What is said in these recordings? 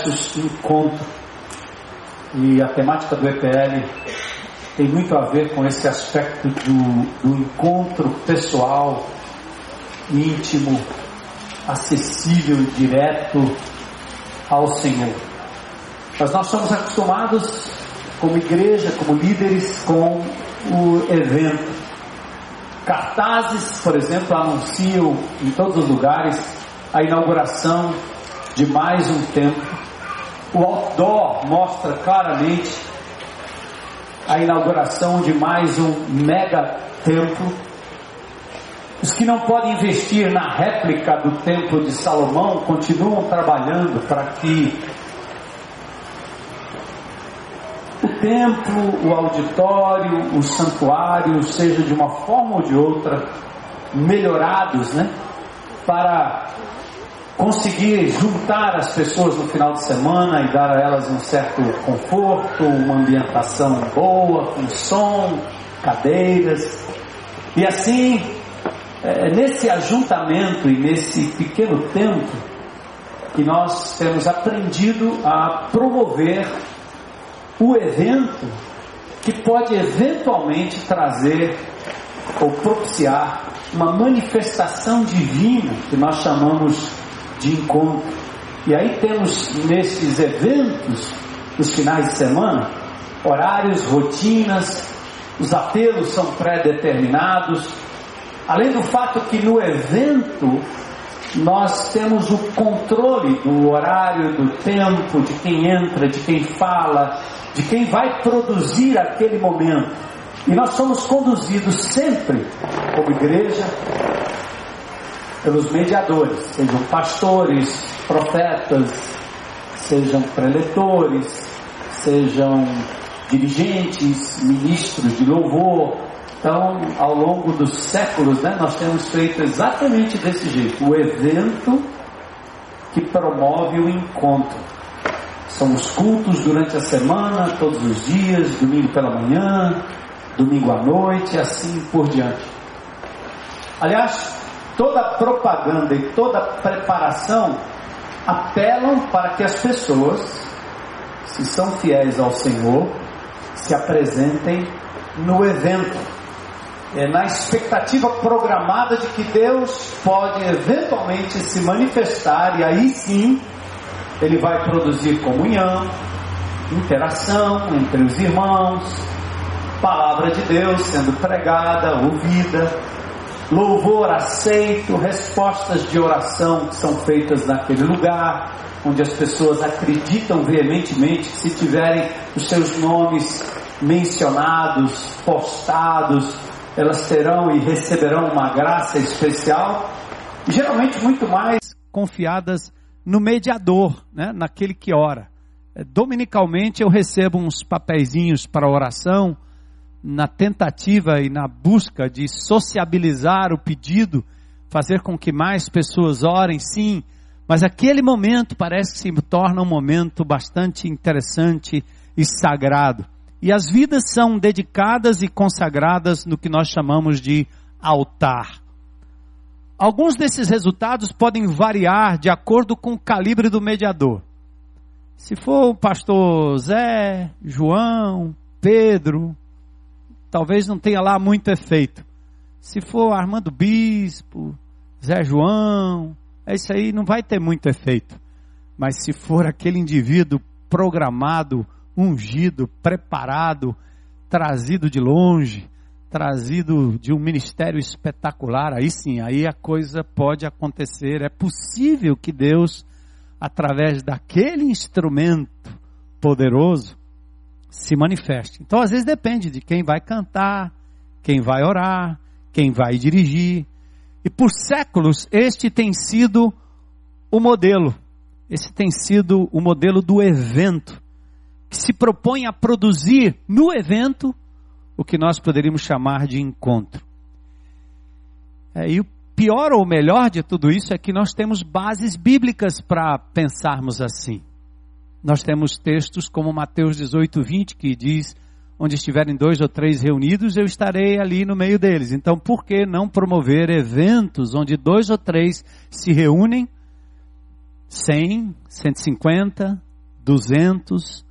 Evento versus encontro. E a temática do EPL tem muito a ver com esse aspecto do, do encontro pessoal, íntimo, acessível e direto ao Senhor. Mas nós somos acostumados, como igreja, como líderes, com o evento. Cartazes, por exemplo, anunciam em todos os lugares a inauguração de mais um templo. O outdoor mostra claramente a inauguração de mais um mega templo. Os que não podem investir na réplica do templo de Salomão continuam trabalhando para que o templo, o auditório, o santuário seja de uma forma ou de outra melhorados, né? Para conseguir juntar as pessoas no final de semana e dar a elas um certo conforto, uma ambientação boa, com som, cadeiras. E assim, é, nesse ajuntamento e nesse pequeno tempo, que nós temos aprendido a promover o evento que pode eventualmente trazer ou propiciar uma manifestação divina que nós chamamos de encontro. E aí temos nesses eventos, nos finais de semana, horários, rotinas, os apelos são pré-determinados. Além do fato que no evento nós temos o controle do horário, do tempo, de quem entra, de quem fala, de quem vai produzir aquele momento. E nós somos conduzidos sempre, como igreja, pelos mediadores, sejam pastores, profetas, sejam preletores, sejam dirigentes, ministros de louvor. Então, ao longo dos séculos, né, nós temos feito exatamente desse jeito: o evento que promove o encontro. São os cultos durante a semana, todos os dias, domingo pela manhã, domingo à noite, e assim por diante. Aliás, toda propaganda e toda preparação apelam para que as pessoas, se são fiéis ao Senhor, se apresentem no evento, é na expectativa programada de que Deus pode eventualmente se manifestar e aí sim ele vai produzir comunhão, interação entre os irmãos, palavra de Deus sendo pregada, ouvida, louvor aceito, respostas de oração que são feitas naquele lugar, onde as pessoas acreditam veementemente que se tiverem os seus nomes mencionados, postados, elas terão e receberão uma graça especial, geralmente muito mais confiadas no mediador, né, naquele que ora. É, dominicalmente eu recebo uns papeizinhos para oração, na tentativa e na busca de sociabilizar o pedido, fazer com que mais pessoas orem, sim, mas aquele momento parece que se torna um momento bastante interessante e sagrado. E as vidas são dedicadas e consagradas no que nós chamamos de altar. Alguns desses resultados podem variar de acordo com o calibre do mediador. Se for o pastor Zé, João, Pedro, talvez não tenha lá muito efeito. Se for Armando Bispo, Zé João, é isso aí não vai ter muito efeito. Mas se for aquele indivíduo programado, ungido, preparado, trazido de longe, trazido de um ministério espetacular, aí sim, aí a coisa pode acontecer. É possível que Deus, através daquele instrumento poderoso, se manifeste. Então, às vezes, depende de quem vai cantar, quem vai orar, quem vai dirigir. E por séculos, este tem sido o modelo. Esse tem sido o modelo do evento, que se propõe a produzir no evento o que nós poderíamos chamar de encontro. É, e o pior ou melhor de tudo isso é que nós temos bases bíblicas para pensarmos assim. Nós temos textos como Mateus 18, 20, que diz: Onde estiverem dois ou três reunidos, eu estarei ali no meio deles. Então, por que não promover eventos onde dois ou três se reúnem 100, 150, 200.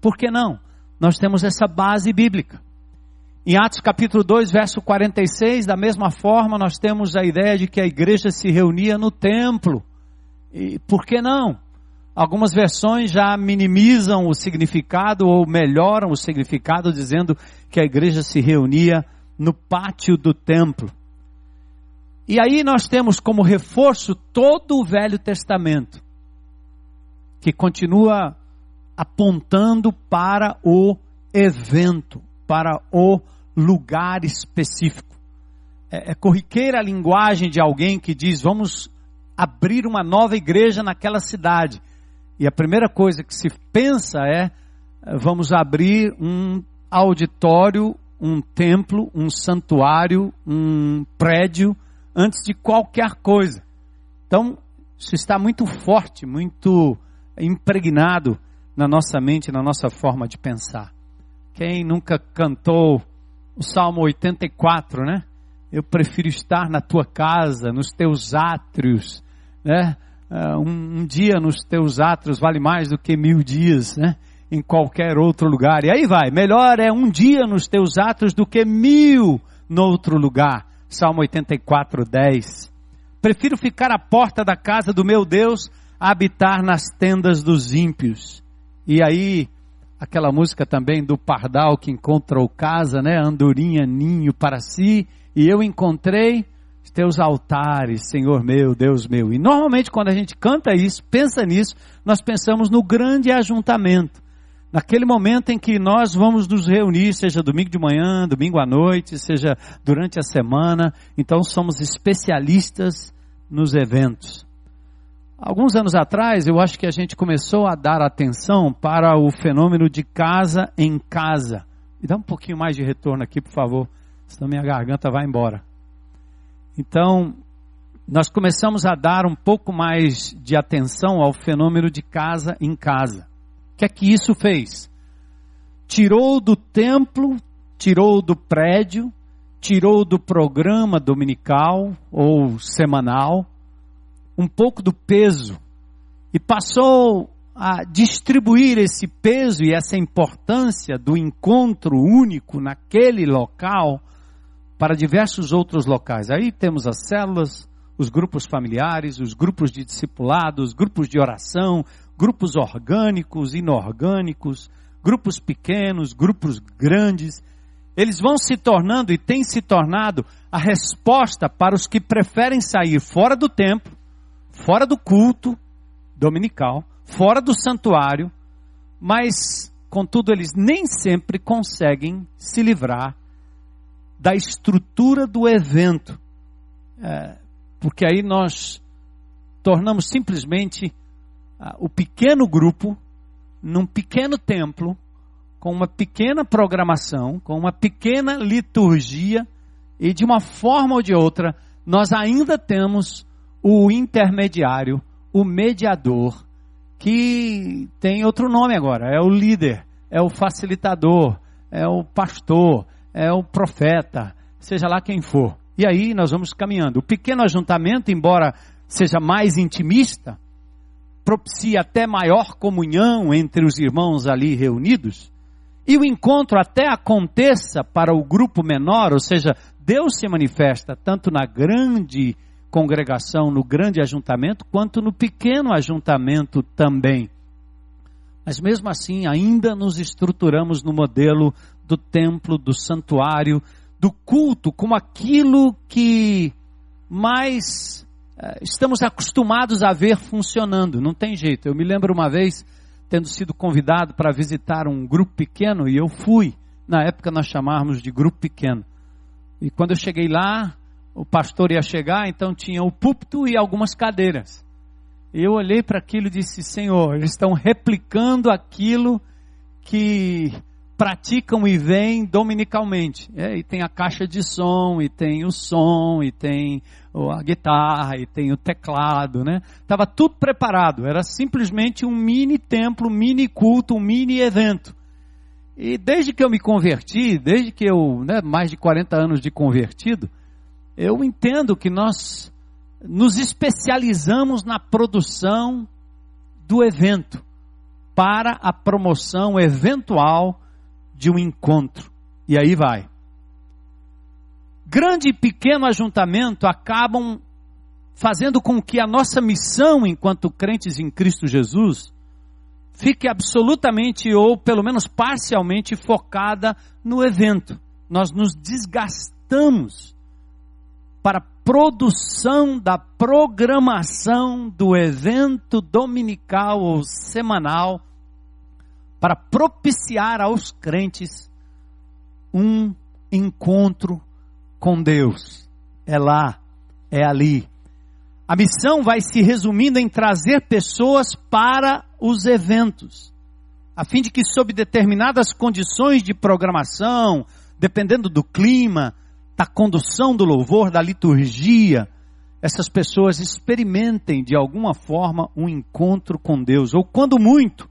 Por que não? Nós temos essa base bíblica. Em Atos capítulo 2, verso 46, da mesma forma, nós temos a ideia de que a igreja se reunia no templo. E por que não? Algumas versões já minimizam o significado ou melhoram o significado, dizendo que a igreja se reunia no pátio do templo. E aí nós temos como reforço todo o Velho Testamento, que continua apontando para o evento, para o lugar específico. É, é corriqueira a linguagem de alguém que diz: vamos abrir uma nova igreja naquela cidade. E a primeira coisa que se pensa é: vamos abrir um auditório, um templo, um santuário, um prédio, antes de qualquer coisa. Então, isso está muito forte, muito impregnado na nossa mente, na nossa forma de pensar. Quem nunca cantou o Salmo 84, né? Eu prefiro estar na tua casa, nos teus átrios, né? Uh, um, um, dia nos teus atos vale mais do que mil dias, né? Em qualquer outro lugar. E aí vai, melhor é um dia nos teus atos do que mil no outro lugar. Salmo 84, 10. Prefiro ficar à porta da casa do meu Deus a habitar nas tendas dos ímpios. E aí, aquela música também do pardal que encontrou casa, né? Andorinha, ninho para si. E eu encontrei teus altares, Senhor meu, Deus meu. E normalmente quando a gente canta isso, pensa nisso, nós pensamos no grande ajuntamento. Naquele momento em que nós vamos nos reunir, seja domingo de manhã, domingo à noite, seja durante a semana, então somos especialistas nos eventos. Alguns anos atrás, eu acho que a gente começou a dar atenção para o fenômeno de casa em casa. Me dá um pouquinho mais de retorno aqui, por favor, senão minha garganta vai embora. Então, nós começamos a dar um pouco mais de atenção ao fenômeno de casa em casa. O que é que isso fez? Tirou do templo, tirou do prédio, tirou do programa dominical ou semanal um pouco do peso e passou a distribuir esse peso e essa importância do encontro único naquele local para diversos outros locais. Aí temos as células, os grupos familiares, os grupos de discipulados, grupos de oração, grupos orgânicos, inorgânicos, grupos pequenos, grupos grandes. Eles vão se tornando e têm se tornado a resposta para os que preferem sair fora do templo, fora do culto dominical, fora do santuário, mas, contudo, eles nem sempre conseguem se livrar da estrutura do evento. É, porque aí nós tornamos simplesmente ah, o pequeno grupo num pequeno templo, com uma pequena programação, com uma pequena liturgia, e de uma forma ou de outra, nós ainda temos o intermediário, o mediador, que tem outro nome agora, é o líder, é o facilitador, é o pastor, é o profeta, seja lá quem for. E aí nós vamos caminhando. O pequeno ajuntamento, embora seja mais intimista, propicia até maior comunhão entre os irmãos ali reunidos, e o encontro até aconteça para o grupo menor, ou seja, Deus se manifesta tanto na grande congregação, no grande ajuntamento, quanto no pequeno ajuntamento também. Mas mesmo assim, ainda nos estruturamos no modelo do templo, do santuário, do culto, como aquilo que mais uh, estamos acostumados a ver funcionando. Não tem jeito. Eu me lembro uma vez tendo sido convidado para visitar um grupo pequeno e eu fui. Na época nós chamávamos de grupo pequeno. E quando eu cheguei lá, o pastor ia chegar, então tinha o púlpito e algumas cadeiras. Eu olhei para aquilo e disse: Senhor, eles estão replicando aquilo que praticam e vêm dominicalmente. É, e tem a caixa de som, e tem o som, e tem a guitarra, e tem o teclado, né? Estava tudo preparado. Era simplesmente um mini templo, um mini culto, um mini evento. E desde que eu me converti, desde que eu, né, mais de 40 anos de convertido, eu entendo que nós nos especializamos na produção do evento para a promoção eventual de um encontro. E aí vai. Grande e pequeno ajuntamento acabam fazendo com que a nossa missão enquanto crentes em Cristo Jesus fique absolutamente ou pelo menos parcialmente focada no evento. Nós nos desgastamos para a produção da programação do evento dominical ou semanal para propiciar aos crentes um encontro com Deus. É lá, é ali. A missão vai se resumindo em trazer pessoas para os eventos, a fim de que, sob determinadas condições de programação, dependendo do clima, da condução do louvor, da liturgia, essas pessoas experimentem de alguma forma um encontro com Deus, ou quando muito,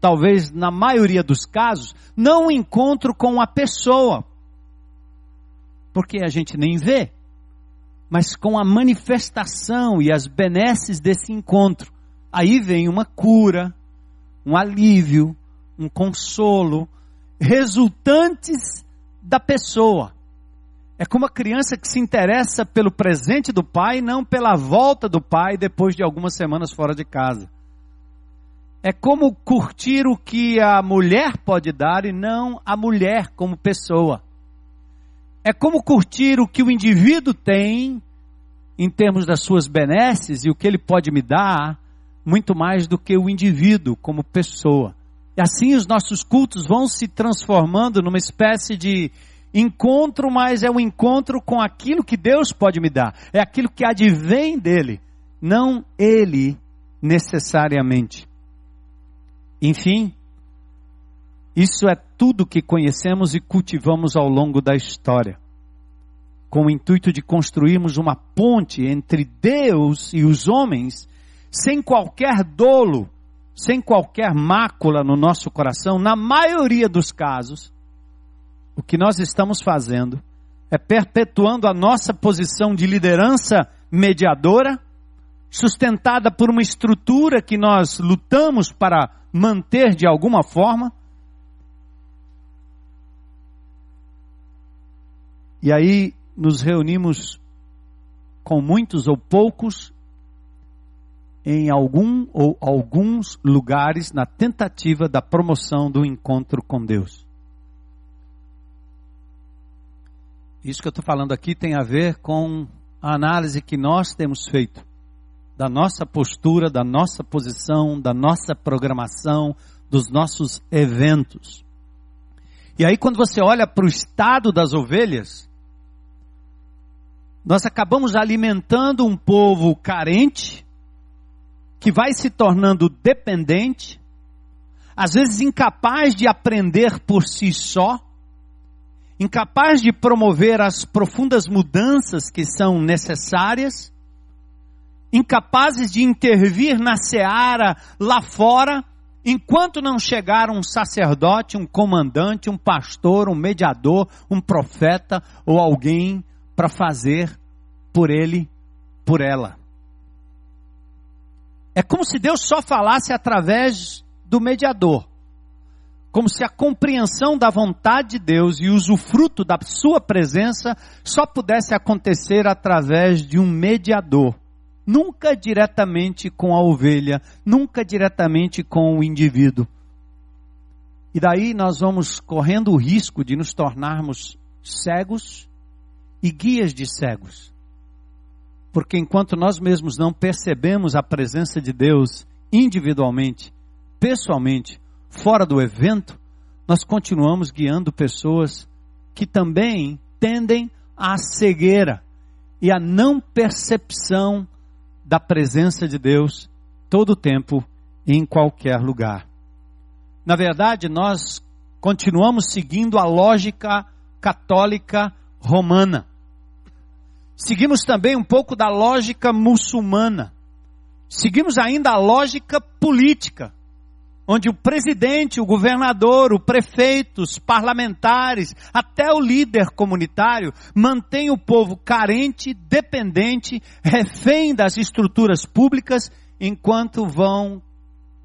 talvez na maioria dos casos, não encontro com a pessoa, porque a gente nem vê, mas com a manifestação e as benesses desse encontro. Aí vem uma cura, um alívio, um consolo, resultantes da pessoa. É como a criança que se interessa pelo presente do pai, não pela volta do pai depois de algumas semanas fora de casa. É como curtir o que a mulher pode dar e não a mulher como pessoa. É como curtir o que o indivíduo tem em termos das suas benesses e o que ele pode me dar, muito mais do que o indivíduo como pessoa. E assim os nossos cultos vão se transformando numa espécie de encontro, mas é um encontro com aquilo que Deus pode me dar. É aquilo que advém dele, não ele necessariamente. Enfim, isso é tudo que conhecemos e cultivamos ao longo da história com o intuito de construirmos uma ponte entre Deus e os homens, sem qualquer dolo, sem qualquer mácula no nosso coração, na maioria dos casos, o que nós estamos fazendo é perpetuando a nossa posição de liderança mediadora, sustentada por uma estrutura que nós lutamos para manter de alguma forma. E aí nos reunimos com muitos ou poucos em algum ou alguns lugares na tentativa da promoção do encontro com Deus. Isso que eu estou falando aqui tem a ver com a análise que nós temos feito da nossa postura, da nossa posição, da nossa programação, dos nossos eventos. E aí, quando você olha para o estado das ovelhas, nós acabamos alimentando um povo carente, que vai se tornando dependente, às vezes incapaz de aprender por si só, incapaz de promover as profundas mudanças que são necessárias, incapazes de intervir na seara lá fora, enquanto não chegar um sacerdote, um comandante, um pastor, um mediador, um profeta ou alguém para fazer por ele, por ela. É como se Deus só falasse através do mediador. Como se a compreensão da vontade de Deus e o usufruto da sua presença só pudesse acontecer através de um mediador. Nunca diretamente com a ovelha, nunca diretamente com o indivíduo. E daí nós vamos correndo o risco de nos tornarmos cegos e guias de cegos. Porque enquanto nós mesmos não percebemos a presença de Deus individualmente, pessoalmente, fora do evento, nós continuamos guiando pessoas que também tendem à cegueira e à não percepção da presença de Deus todo o tempo em qualquer lugar. Na verdade, nós continuamos seguindo a lógica católica romana. Seguimos também um pouco da lógica muçulmana. Seguimos ainda a lógica política, onde o presidente, o governador, o prefeito, os parlamentares, até o líder comunitário mantém o povo carente, dependente, refém das estruturas públicas, enquanto vão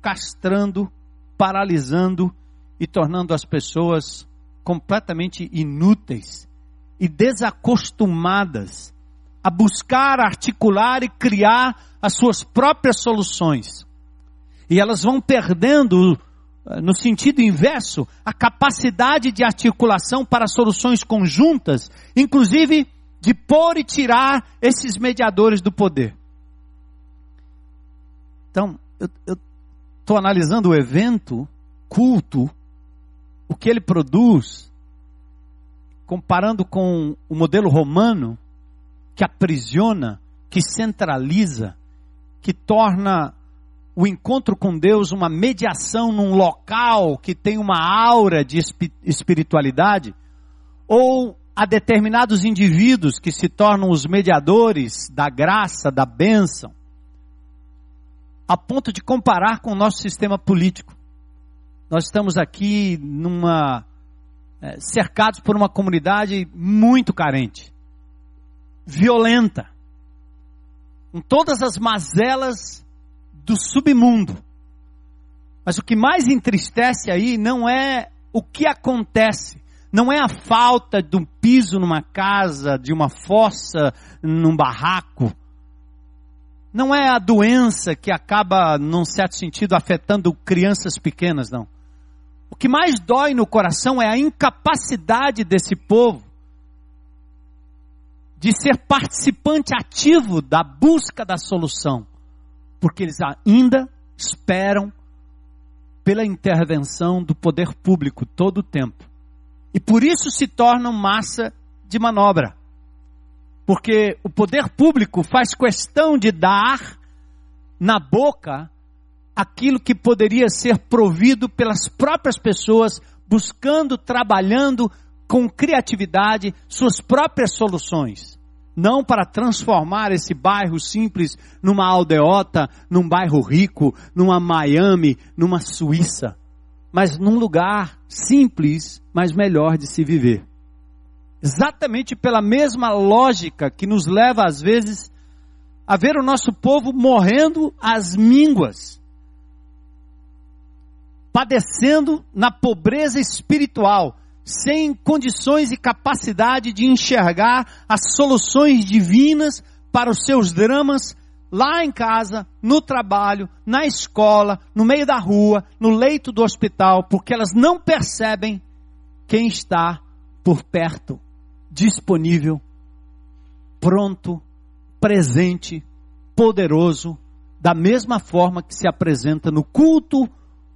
castrando, paralisando e tornando as pessoas completamente inúteis e desacostumadas a buscar, articular e criar as suas próprias soluções. E elas vão perdendo, eh, no sentido inverso, a capacidade de articulação para soluções conjuntas, inclusive de pôr e tirar esses mediadores do poder. Então, eu estou analisando o evento, culto, o que ele produz, comparando com o modelo romano, que aprisiona, que centraliza, que torna o encontro com Deus uma mediação num local que tem uma aura de espiritualidade, ou a determinados indivíduos que se tornam os mediadores da graça, da bênção, a ponto de comparar com o nosso sistema político. Nós estamos aqui numa é, cercados por uma comunidade muito carente, violenta, com todas as mazelas do submundo. Mas o que mais entristece aí não é o que acontece, não é a falta de um piso numa casa, de uma fossa num barraco, não é a doença que acaba, num certo sentido, afetando crianças pequenas, não. O que mais dói no coração é a incapacidade desse povo de ser participante ativo da busca da solução, porque eles ainda esperam pela intervenção do poder público todo o tempo. E por isso se tornam massa de manobra. Porque o poder público faz questão de dar na boca aquilo que poderia ser provido pelas próprias pessoas, buscando, trabalhando com criatividade suas próprias soluções. Não para transformar esse bairro simples numa aldeota, num bairro rico, numa Miami, numa Suíça, mas num lugar simples, mas melhor de se viver. Exatamente pela mesma lógica que nos leva às vezes a ver o nosso povo morrendo às mínguas padecendo na pobreza espiritual, sem condições e capacidade de enxergar as soluções divinas para os seus dramas lá em casa, no trabalho, na escola, no meio da rua, no leito do hospital, porque elas não percebem quem está por perto, disponível, pronto, presente, poderoso, da mesma forma que se apresenta no culto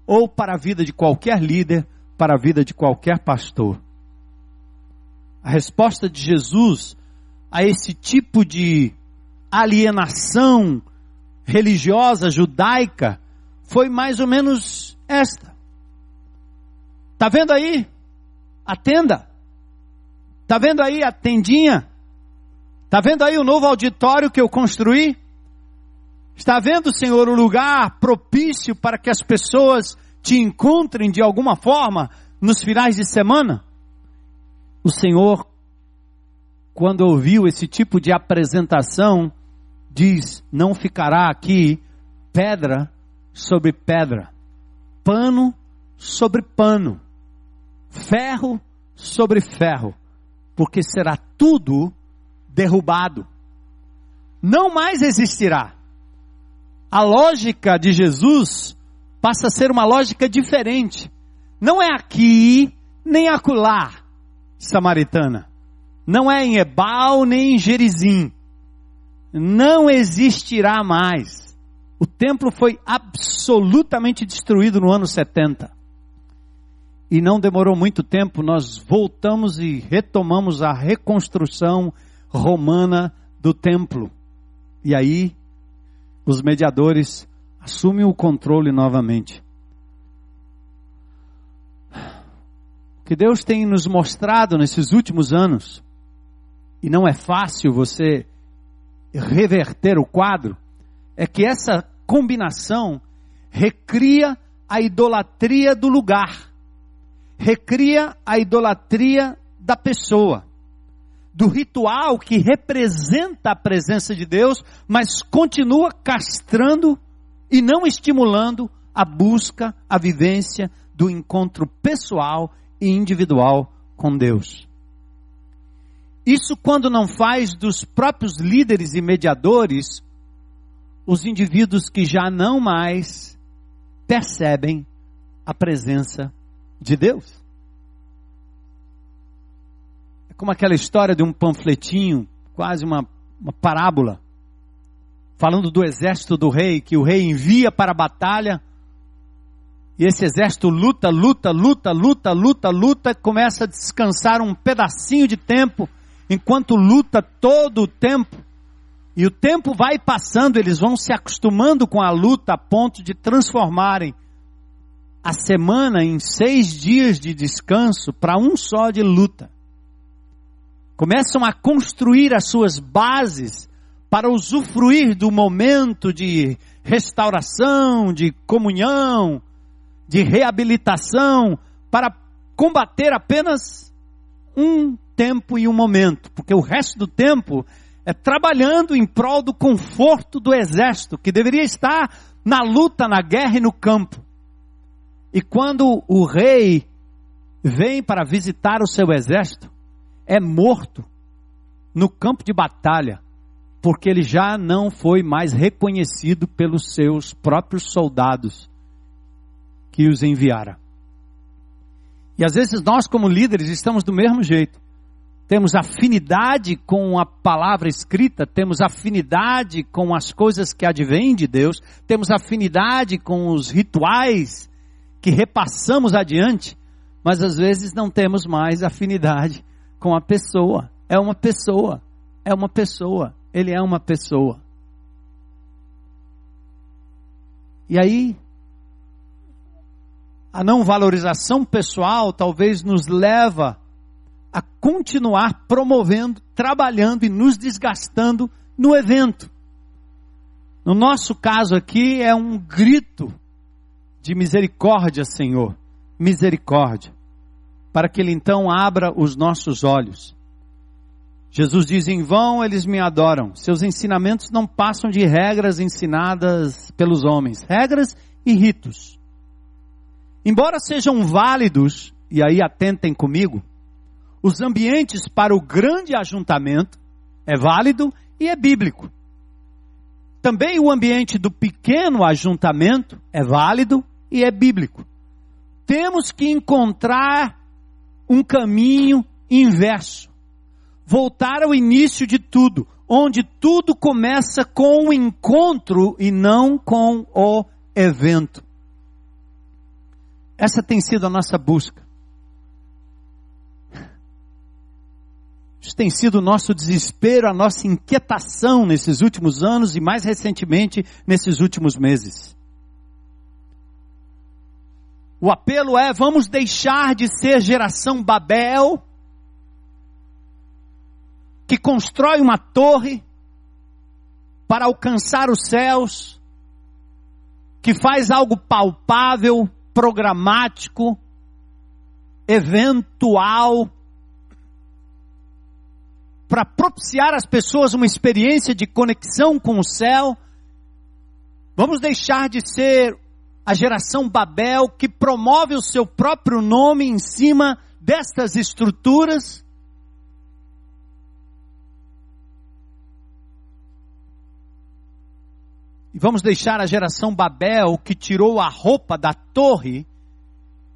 ou para a vida de qualquer líder, para a vida de qualquer pastor. A resposta de Jesus a esse tipo de alienação religiosa judaica foi mais ou menos esta. Tá vendo aí a tenda? Tá vendo aí a tendinha? Tá vendo aí o novo auditório que eu construí? Está vendo, Senhor, o lugar propício para que as pessoas te encontrem de alguma forma nos finais de semana? O Senhor, quando ouviu esse tipo de apresentação, diz: não ficará aqui pedra sobre pedra, pano sobre pano, ferro sobre ferro, porque será tudo derrubado. Não mais existirá a lógica de Jesus passa a ser uma lógica diferente. Não é aqui, nem acolá, samaritana. Não é em Ebal, nem em Gerizim. Não existirá mais. O templo foi absolutamente destruído no ano 70. E não demorou muito tempo, nós voltamos e retomamos a reconstrução romana do templo. E aí os mediadores assumem o controle novamente. O que Deus tem nos mostrado nesses últimos anos, e não é fácil você reverter o quadro, é que essa combinação recria a idolatria do lugar, recria a idolatria da pessoa do ritual que representa a presença de Deus, mas continua castrando e não estimulando a busca, a vivência do encontro pessoal e individual com Deus. Isso quando não faz dos próprios líderes e mediadores os indivíduos que já não mais percebem a presença de Deus. É como aquela história de um panfletinho, quase uma, uma parábola, falando do exército do rei, que o rei envia para a batalha, e esse exército luta, luta, luta, luta, luta, luta, começa a descansar um pedacinho de tempo, enquanto luta todo o tempo. E o tempo vai passando, eles vão se acostumando com a luta a ponto de transformarem a semana em seis dias de descanso para um só de luta. Começam a construir as suas bases para usufruir do momento de restauração, de comunhão, de reabilitação, para combater apenas um tempo e um momento, porque o resto do tempo é trabalhando em prol do conforto do exército, que deveria estar na luta, na guerra e no campo. E quando o rei vem para visitar o seu exército, é morto no campo de batalha, porque ele já não foi mais reconhecido pelos seus próprios soldados que os enviara. E às vezes nós, como líderes, estamos do mesmo jeito. Temos afinidade com a palavra escrita, temos afinidade com as coisas que advêm de Deus, temos afinidade com os rituais que repassamos adiante, mas às vezes não temos mais afinidade com a pessoa. É uma pessoa, é uma pessoa, ele é uma pessoa. E aí, a não valorização pessoal talvez nos leva a continuar promovendo, trabalhando e nos desgastando no evento. No nosso caso aqui é um grito de misericórdia, Senhor, misericórdia, para que Ele então abra os nossos olhos. Jesus diz: em vão eles me adoram, seus ensinamentos não passam de regras ensinadas pelos homens, regras e ritos. Embora sejam válidos, e aí atentem comigo, os ambientes para o grande ajuntamento é válido e é bíblico. Também o ambiente do pequeno ajuntamento é válido e é bíblico. Temos que encontrar um caminho inverso. Voltar ao início de tudo, onde tudo começa com o encontro e não com o evento. Essa tem sido a nossa busca. Isso tem sido o nosso desespero, a nossa inquietação nesses últimos anos e mais recentemente nesses últimos meses. O apelo é: vamos deixar de ser geração Babel, que constrói uma torre para alcançar os céus, que faz algo palpável, programático, eventual, para propiciar às pessoas uma experiência de conexão com o céu. Vamos deixar de ser a geração Babel que promove o seu próprio nome em cima destas estruturas. E vamos deixar a geração Babel que tirou a roupa da torre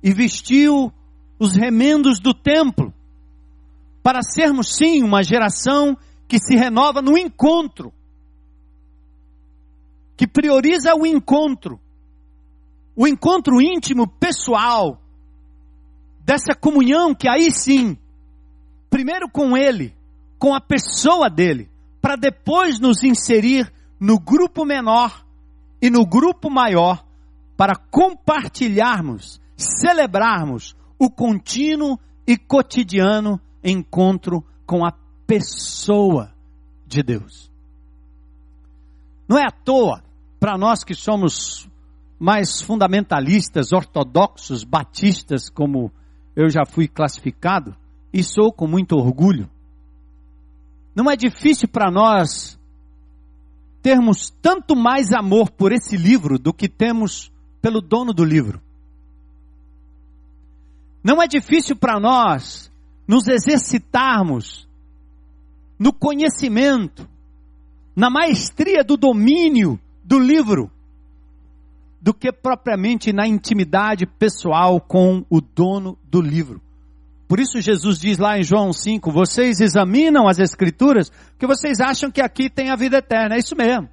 e vestiu os remendos do templo para sermos sim uma geração que se renova no encontro, que prioriza o encontro, o encontro íntimo, pessoal, dessa comunhão que aí sim, primeiro com Ele, com a pessoa dele, para depois nos inserir no grupo menor e no grupo maior, para compartilharmos, celebrarmos o contínuo e cotidiano encontro com a pessoa de Deus. Não é à toa, para nós que somos mais fundamentalistas, ortodoxos, batistas, como eu já fui classificado, e sou com muito orgulho. Não é difícil para nós termos tanto mais amor por esse livro do que temos pelo dono do livro. Não é difícil para nós nos exercitarmos no conhecimento, na maestria do domínio do livro, do que propriamente na intimidade pessoal com o dono do livro. Por isso Jesus diz lá em João 5, vocês examinam as escrituras, porque vocês acham que aqui tem a vida eterna. É isso mesmo.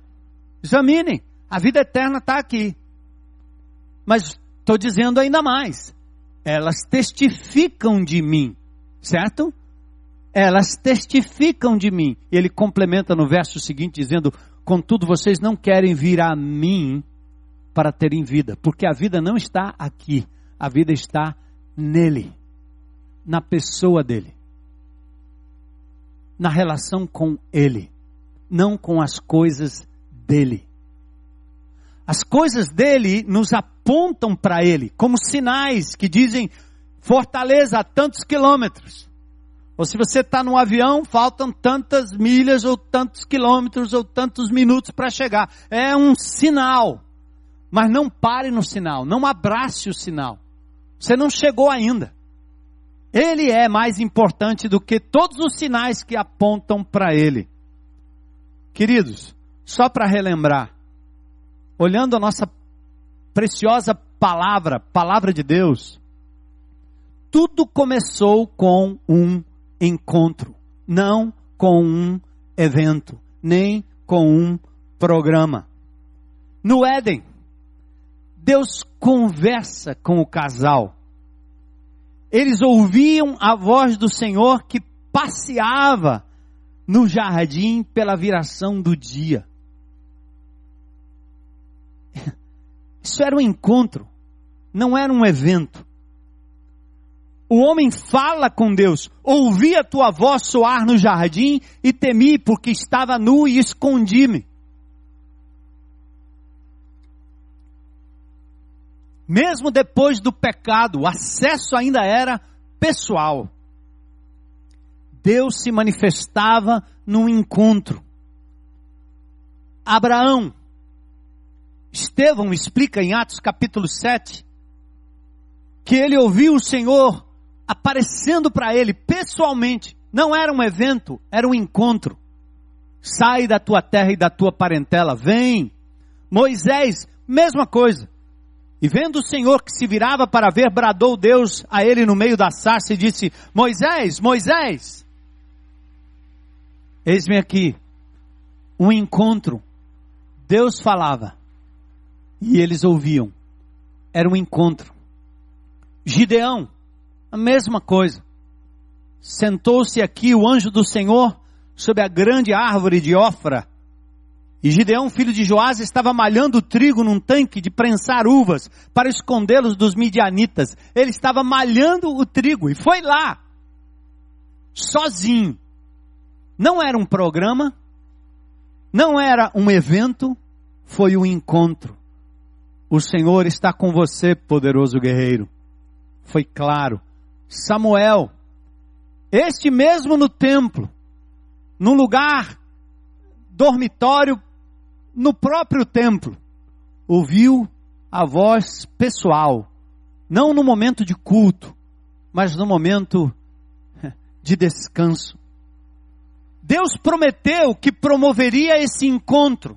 Examinem. A vida eterna está aqui. Mas estou dizendo ainda mais. Elas testificam de mim. Certo? Elas testificam de mim. Ele complementa no verso seguinte dizendo: Contudo, vocês não querem vir a mim para terem vida, porque a vida não está aqui, a vida está nele na pessoa dele, na relação com ele, não com as coisas dele. As coisas dele nos apontam para ele, como sinais que dizem fortaleza a tantos quilômetros. Ou se você está num avião, faltam tantas milhas, ou tantos quilômetros, ou tantos minutos para chegar. É um sinal. Mas não pare no sinal, não abrace o sinal. Você não chegou ainda. Ele é mais importante do que todos os sinais que apontam para ele. Queridos, só para relembrar, olhando a nossa preciosa palavra, palavra de Deus, tudo começou com um encontro, não com um evento, nem com um programa. No Éden, Deus conversa com o casal eles ouviam a voz do Senhor que passeava no jardim pela viração do dia. Isso era um encontro, não era um evento. O homem fala com Deus, ouvi a tua voz soar no jardim e temi porque estava nu e escondi-me. Mesmo depois do pecado, o acesso ainda era pessoal. Deus se manifestava num encontro. Abraão, Estevão explica em Atos capítulo 7, que ele ouviu o Senhor aparecendo para ele pessoalmente. Não era um evento, era um encontro. Sai da tua terra e da tua parentela, vem. Moisés, mesma coisa. E vendo o Senhor que se virava para ver, bradou Deus a ele no meio da sarça e disse: Moisés, Moisés, eis-me aqui. Um encontro. Deus falava e eles ouviam. Era um encontro. Gideão, a mesma coisa. Sentou-se aqui o anjo do Senhor sob a grande árvore de Ofra e Gideão, filho de Joás, estava malhando trigo num tanque de prensar uvas para escondê-los dos midianitas. Ele estava malhando o trigo e foi lá, sozinho. Não era um programa, não era um evento, foi um encontro. O Senhor está com você, poderoso guerreiro. Foi claro. Samuel, este mesmo no templo, num lugar dormitório no próprio templo, ouviu a voz pessoal, não no momento de culto, mas no momento de descanso. Deus prometeu que promoveria esse encontro.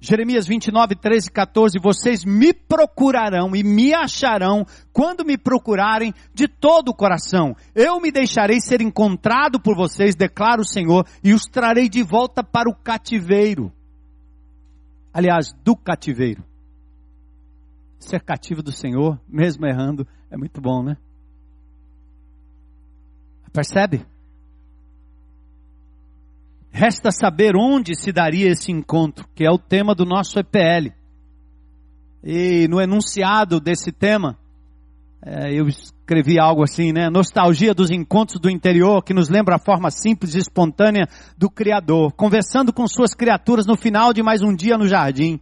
Jeremias 29, 13 e 14, vocês me procurarão e me acharão quando me procurarem de todo o coração. Eu me deixarei ser encontrado por vocês, declara o Senhor, e os trarei de volta para o cativeiro. Aliás, do cativeiro. Ser cativo do Senhor, mesmo errando, é muito bom, né? Percebe? Resta saber onde se daria esse encontro, que é o tema do nosso EPL. E no enunciado desse tema, é, eu escrevi algo assim, né? Nostalgia dos encontros do interior, que nos lembra a forma simples e espontânea do Criador, conversando com suas criaturas no final de mais um dia no jardim.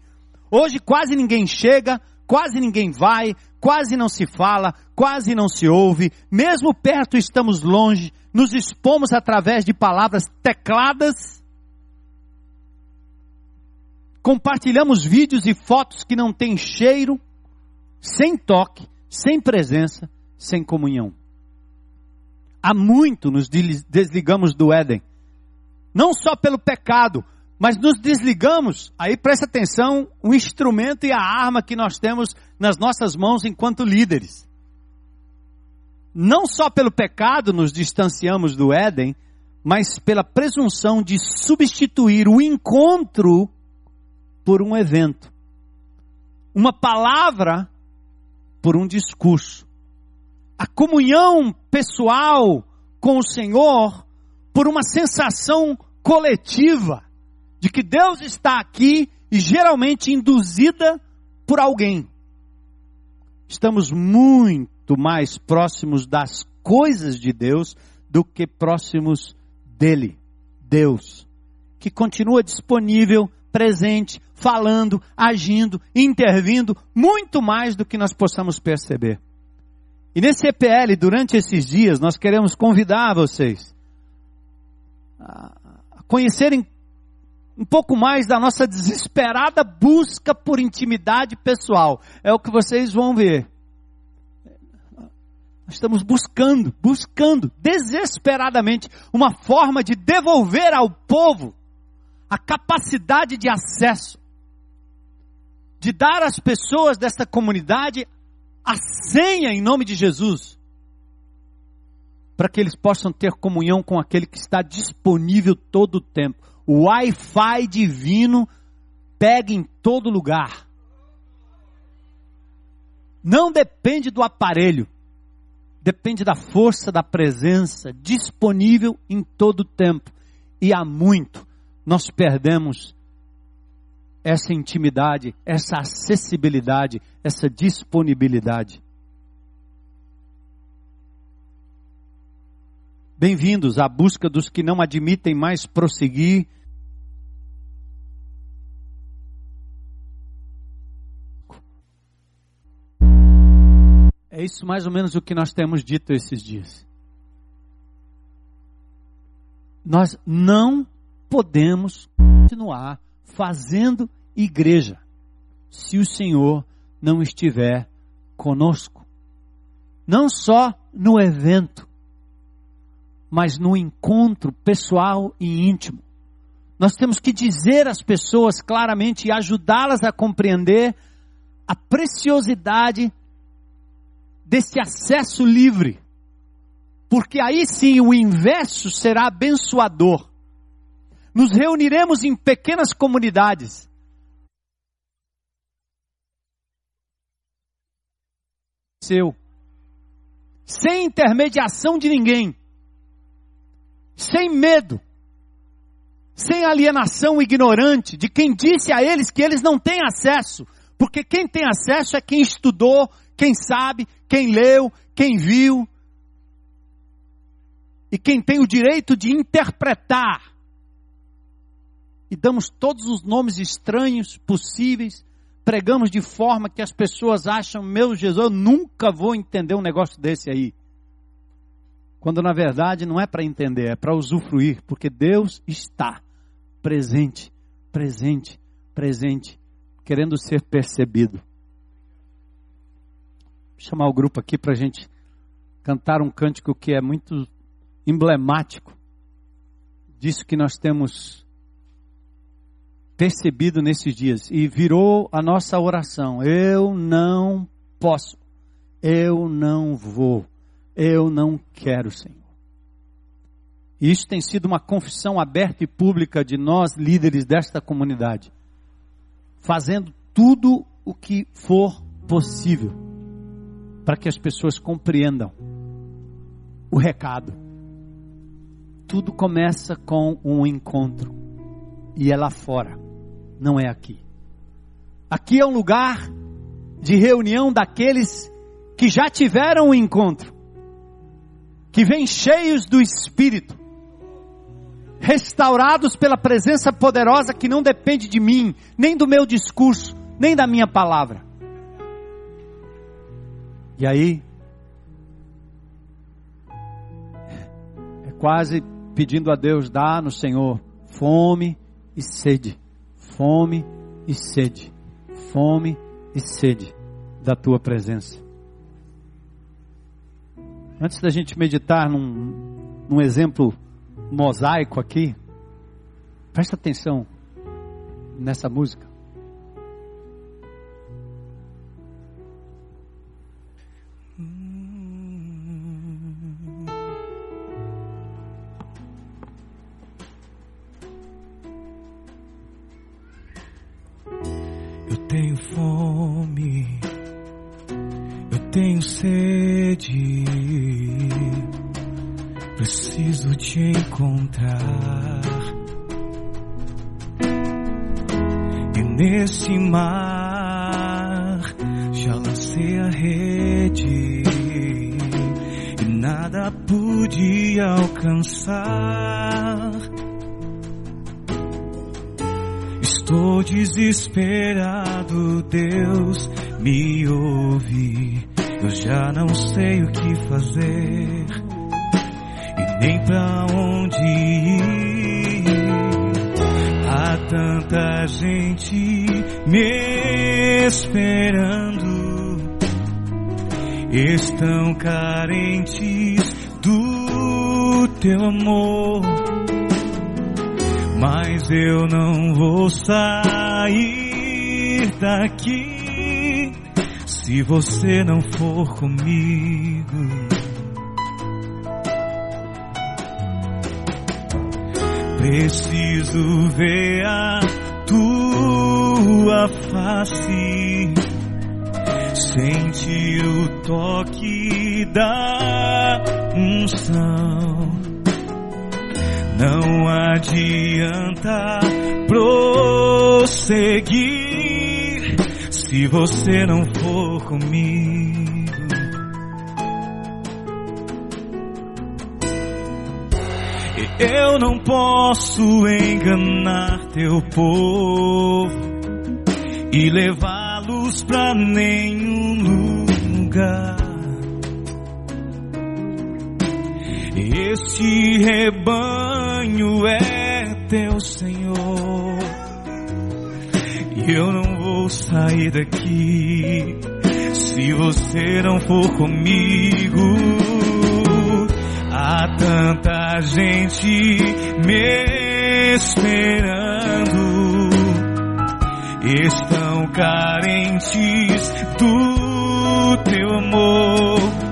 Hoje quase ninguém chega, quase ninguém vai, quase não se fala, quase não se ouve, mesmo perto estamos longe, nos expomos através de palavras tecladas. compartilhamos vídeos e fotos que não têm cheiro, sem toque, sem presença, sem comunhão. Há muito nos desligamos do Éden. Não só pelo pecado, mas nos desligamos. Aí presta atenção, o instrumento e a arma que nós temos nas nossas mãos enquanto líderes. Não só pelo pecado nos distanciamos do Éden, mas pela presunção de substituir o encontro por um evento. Uma palavra por um discurso. A comunhão pessoal com o Senhor por uma sensação coletiva de que Deus está aqui e geralmente induzida por alguém. Estamos muito mais próximos das coisas de Deus do que próximos dele, Deus, que continua disponível, presente, falando, agindo, intervindo, muito mais do que nós possamos perceber. E nesse EPL, durante esses dias, nós queremos convidar vocês a conhecerem um pouco mais da nossa desesperada busca por intimidade pessoal. É o que vocês vão ver. Nós estamos buscando, buscando desesperadamente uma forma de devolver ao povo a capacidade de acesso, de dar às pessoas desta comunidade a senha em nome de Jesus, para que eles possam ter comunhão com aquele que está disponível todo o tempo. O Wi-Fi divino pega em todo lugar. Não depende do aparelho depende da força da presença disponível em todo o tempo. E há muito nós perdemos essa intimidade, essa acessibilidade, essa disponibilidade. Bem-vindos à busca dos que não admitem mais prosseguir É isso mais ou menos o que nós temos dito esses dias. Nós não podemos continuar fazendo igreja se o Senhor não estiver conosco. Não só no evento, mas no encontro pessoal e íntimo. Nós temos que dizer às pessoas claramente e ajudá-las a compreender a preciosidade desse acesso livre. Porque aí sim o inverso será abençoador. Nos reuniremos em pequenas comunidades. Seu. Sem intermediação de ninguém. Sem medo. Sem alienação ignorante de quem disse a eles que eles não têm acesso. Porque quem tem acesso é quem estudou, quem sabe, quem leu, quem viu. E quem tem o direito de interpretar. E damos todos os nomes estranhos possíveis, pregamos de forma que as pessoas acham, meu Jesus, eu nunca vou entender um negócio desse aí. Quando na verdade não é para entender, é para usufruir, porque Deus está presente, presente, presente, querendo ser percebido chamar o grupo aqui para a gente cantar um cântico que é muito emblemático disso que nós temos percebido nesses dias e virou a nossa oração. Eu não posso, eu não vou, eu não quero, Senhor. E isso tem sido uma confissão aberta e pública de nós, líderes desta comunidade, fazendo tudo o que for possível para que as pessoas compreendam o recado. Tudo começa com um encontro e é lá fora, não é aqui. Aqui é um lugar de reunião daqueles que já tiveram um encontro, que vêm cheios do Espírito, restaurados pela presença poderosa que não depende de mim, nem do meu discurso, nem da minha palavra e aí, é quase pedindo a Deus, dá no Senhor fome e sede, fome e sede. Fome e sede da tua presença. Antes da gente meditar num, num exemplo mosaico aqui, presta atenção nessa música. Fome, eu tenho sede, preciso te encontrar. E nesse mar já lancei a rede e nada pude alcançar. Estou desesperado, Deus me ouve. Eu já não sei o que fazer e nem pra onde ir. Há tanta gente me esperando, estão carentes do teu amor mas eu não vou sair daqui se você não for comigo. Preciso ver a tua face, sentir o toque da unção. Não adianta prosseguir se você não for comigo. Eu não posso enganar teu povo e levá-los pra nenhum lugar. Este rebanho é teu Senhor. E eu não vou sair daqui se você não for comigo. Há tanta gente me esperando. Estão carentes do teu amor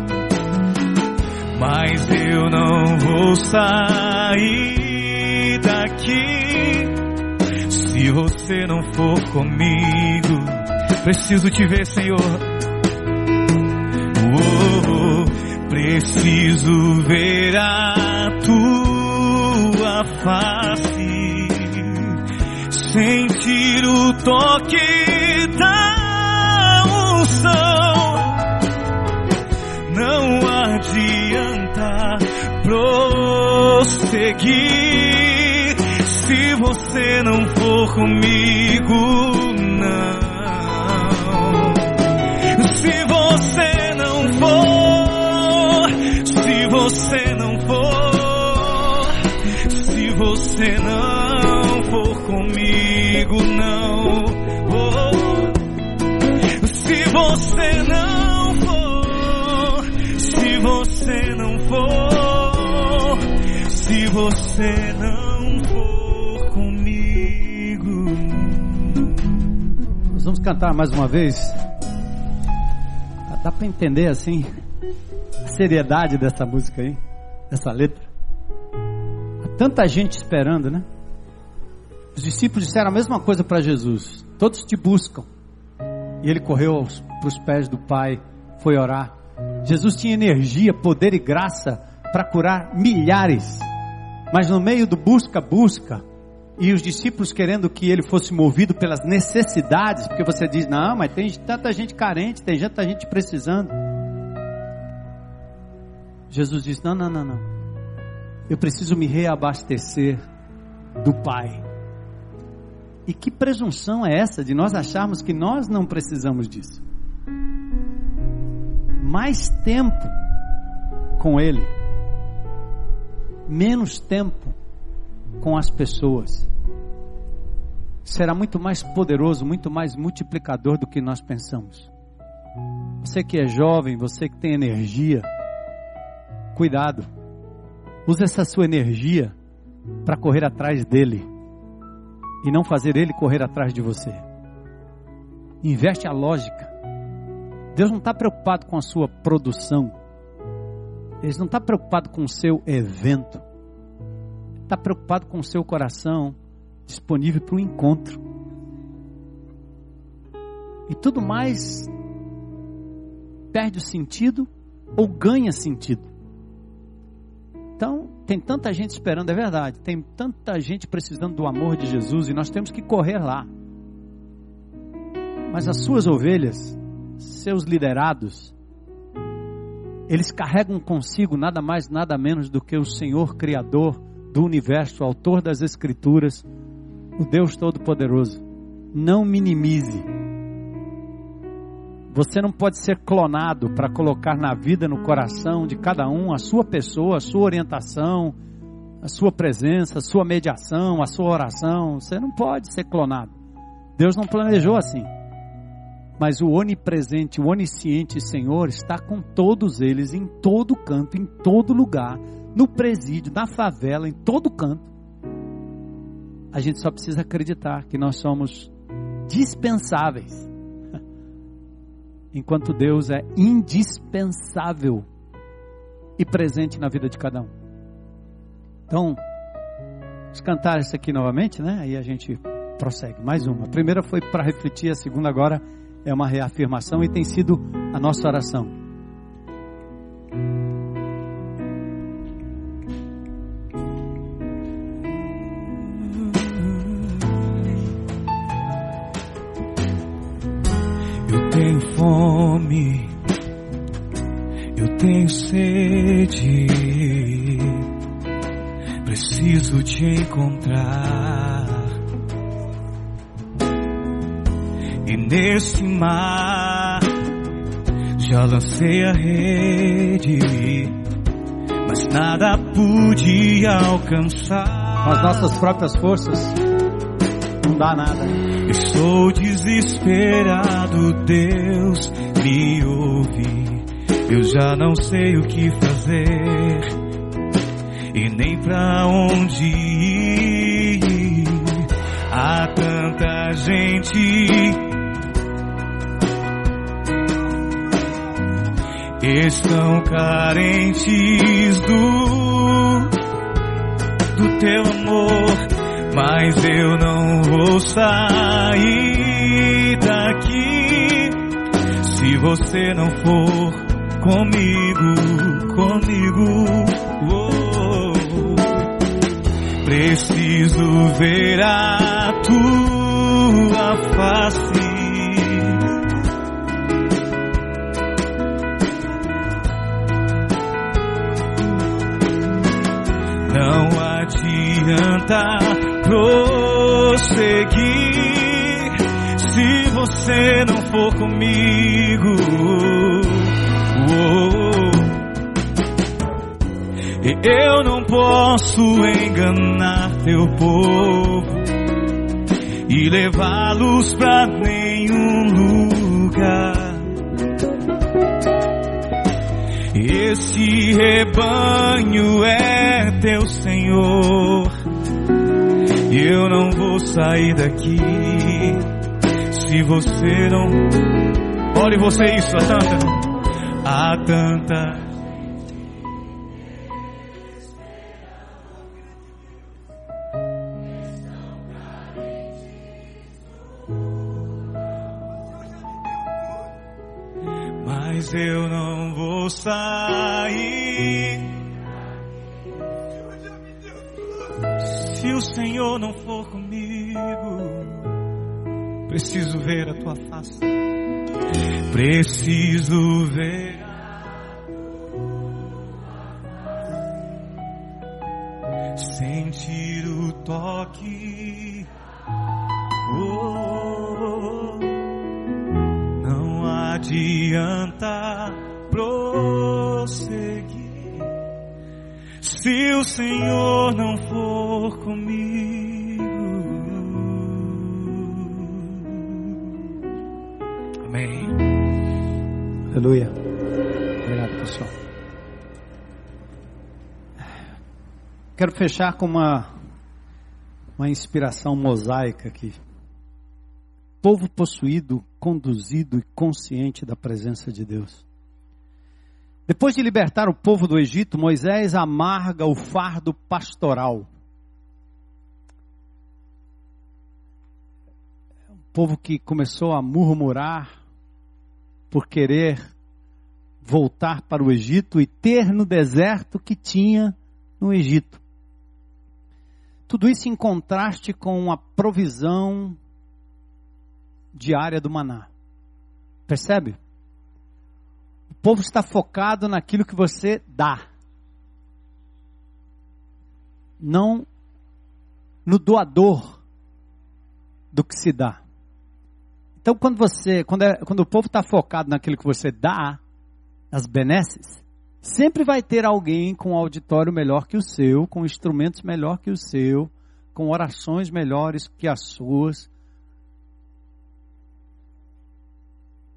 mas eu não vou sair daqui se você não for comigo. Preciso te ver, Senhor. Oh, preciso ver a tua face, sentir o toque da unção. Não adianta prosseguir se você não for comigo, não. Se você não for, se você não for, se você não for comigo, não. Oh, se você não for, se você não for, se você não cantar mais uma vez. Dá para entender assim a seriedade dessa música aí, dessa letra. Há tanta gente esperando, né? Os discípulos disseram a mesma coisa para Jesus. Todos te buscam. E ele correu para os pés do Pai, foi orar. Jesus tinha energia, poder e graça para curar milhares. Mas no meio do busca-busca, e os discípulos querendo que ele fosse movido pelas necessidades, porque você diz, não, mas tem tanta gente carente, tem tanta gente precisando. Jesus diz: não, não, não, não. Eu preciso me reabastecer do Pai. E que presunção é essa de nós acharmos que nós não precisamos disso? Mais tempo com Ele, menos tempo com as pessoas. será muito mais poderoso, muito mais multiplicador do que nós pensamos. Você que é jovem, você que tem energia, cuidado. Use essa sua energia para correr atrás dele e não fazer ele correr atrás de você. Investe a lógica. Deus não está preocupado com a sua produção. Ele não está preocupado com o seu evento. Está preocupado com o seu coração disponível para o encontro. E tudo mais perde o sentido ou ganha sentido. Então, tem tanta gente esperando, é verdade, tem tanta gente precisando do amor de Jesus e nós temos que correr lá. Mas as suas ovelhas, seus liderados, eles carregam consigo nada mais, nada menos do que o Senhor Criador do universo, autor das Escrituras, o Deus Todo-Poderoso. Não minimize. Você não pode ser clonado para colocar na vida, no coração de cada um a sua pessoa, a sua orientação, a sua presença, a sua mediação, a sua oração. Você não pode ser clonado. Deus não planejou assim. Mas o onipresente, o onisciente Senhor está com todos eles, em todo canto, em todo lugar, no presídio, na favela, em todo canto. A gente só precisa acreditar que nós somos dispensáveis, enquanto Deus é indispensável e presente na vida de cada um. Então, vamos cantar isso aqui novamente, né? Aí a gente prossegue. Mais uma. A primeira foi para refletir, a segunda agora é uma reafirmação e tem sido a nossa oração. Fome, eu tenho sede, preciso te encontrar. E nesse mar já lancei a rede, mas nada pude alcançar. Com as nossas próprias forças, não dá nada. Estou desesperado, Deus me ouve. Eu já não sei o que fazer e nem pra onde ir. Há tanta gente estão carentes do do teu amor, mas eu não vou sair daqui se você não for comigo, comigo. Oh, preciso ver a tua face. Não adianta prosseguir se você não for comigo. Eu não posso enganar teu povo e levá-los pra nenhum lugar. Esse rebanho é teu Senhor. Eu não vou sair daqui se você não. Olhe você isso, há tanta. Há tanta. Preciso ver a tua face. Preciso ver. Sentir o toque. Oh, não adianta prosseguir se o Senhor não for comigo. Aleluia. Obrigado, pessoal. Quero fechar com uma, uma inspiração mosaica aqui. Povo possuído, conduzido e consciente da presença de Deus. Depois de libertar o povo do Egito, Moisés amarga o fardo pastoral. Um povo que começou a murmurar por querer voltar para o Egito e ter no deserto que tinha no Egito. Tudo isso em contraste com a provisão diária do maná. Percebe? povo está focado naquilo que você dá. Não no doador do que se dá. Então, quando você, quando, é, quando o povo está focado naquilo que você dá, as benesses, sempre vai ter alguém com um auditório melhor que o seu, com instrumentos melhor que o seu, com orações melhores que as suas,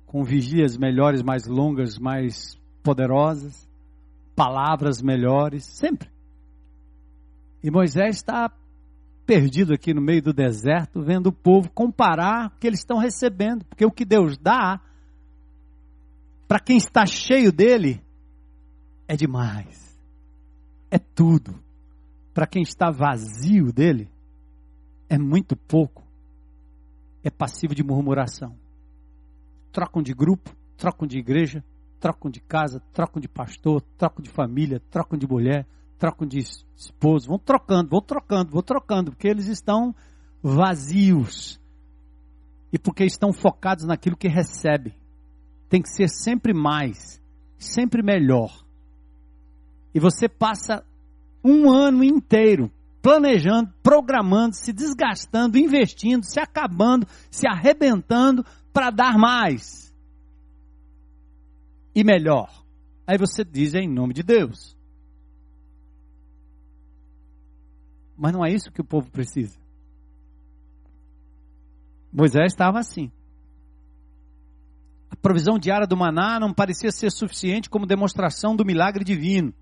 com vigílias melhores, mais longas, mais poderosas, palavras melhores, sempre. E Moisés está perdido aqui no meio do deserto, vendo o povo comparar o que eles estão recebendo, porque o que Deus dá, para quem está cheio dele, é demais, é tudo. Para quem está vazio dele, é muito pouco, é passivo de murmuração. Trocam de grupo, trocam de igreja, trocam de casa, trocam de pastor, trocam de família, trocam de mulher, trocam de esposo, vão trocando, vão trocando, vão trocando, porque eles estão vazios. E porque estão focados naquilo que recebem. Tem que ser sempre mais, sempre melhor. E você passa um ano inteiro planejando, programando, se desgastando, investindo, se acabando, se arrebentando para dar mais e melhor. Aí você diz em nome de Deus. Mas não é isso que o povo precisa. Moisés estava assim. A provisão diária do maná não parecia ser suficiente como demonstração do milagre divino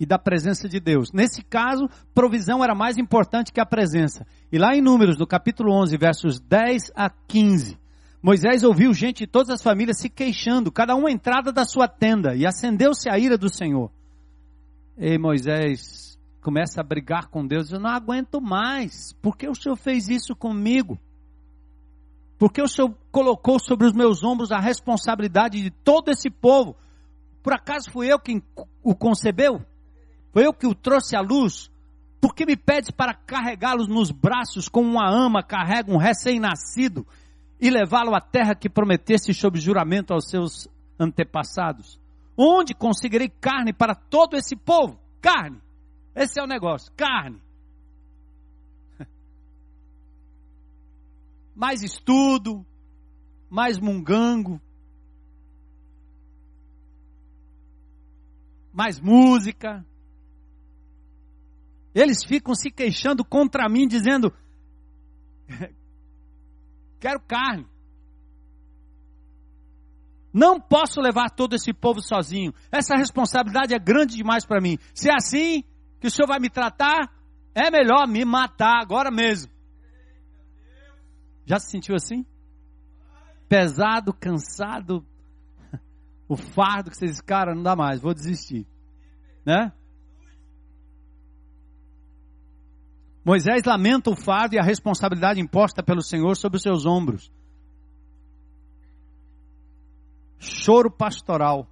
e da presença de Deus. Nesse caso, provisão era mais importante que a presença. E lá em Números, no capítulo 11, versos 10 a 15, Moisés ouviu gente de todas as famílias se queixando, cada um à entrada da sua tenda, e acendeu-se a ira do Senhor. E Moisés começa a brigar com Deus, eu não aguento mais, por que o Senhor fez isso comigo? Por que o Senhor colocou sobre os meus ombros a responsabilidade de todo esse povo? Por acaso fui eu quem o concebeu? Foi eu que o trouxe à luz? Por que me pedes para carregá-los nos braços como uma ama carrega um recém-nascido? e levá-lo à terra que prometesse sob juramento aos seus antepassados? Onde conseguirei carne para todo esse povo? Carne. Esse é o negócio, carne. Mais estudo, mais mungango, mais música. Eles ficam se queixando contra mim, dizendo: Quero carne. Não posso levar todo esse povo sozinho. Essa responsabilidade é grande demais para mim. Se é assim que o Senhor vai me tratar, é melhor me matar agora mesmo. Já se sentiu assim? Pesado, cansado, o fardo que vocês, cara, não dá mais, vou desistir. Né? Moisés lamenta o fardo e a responsabilidade imposta pelo Senhor sobre os seus ombros. Choro pastoral.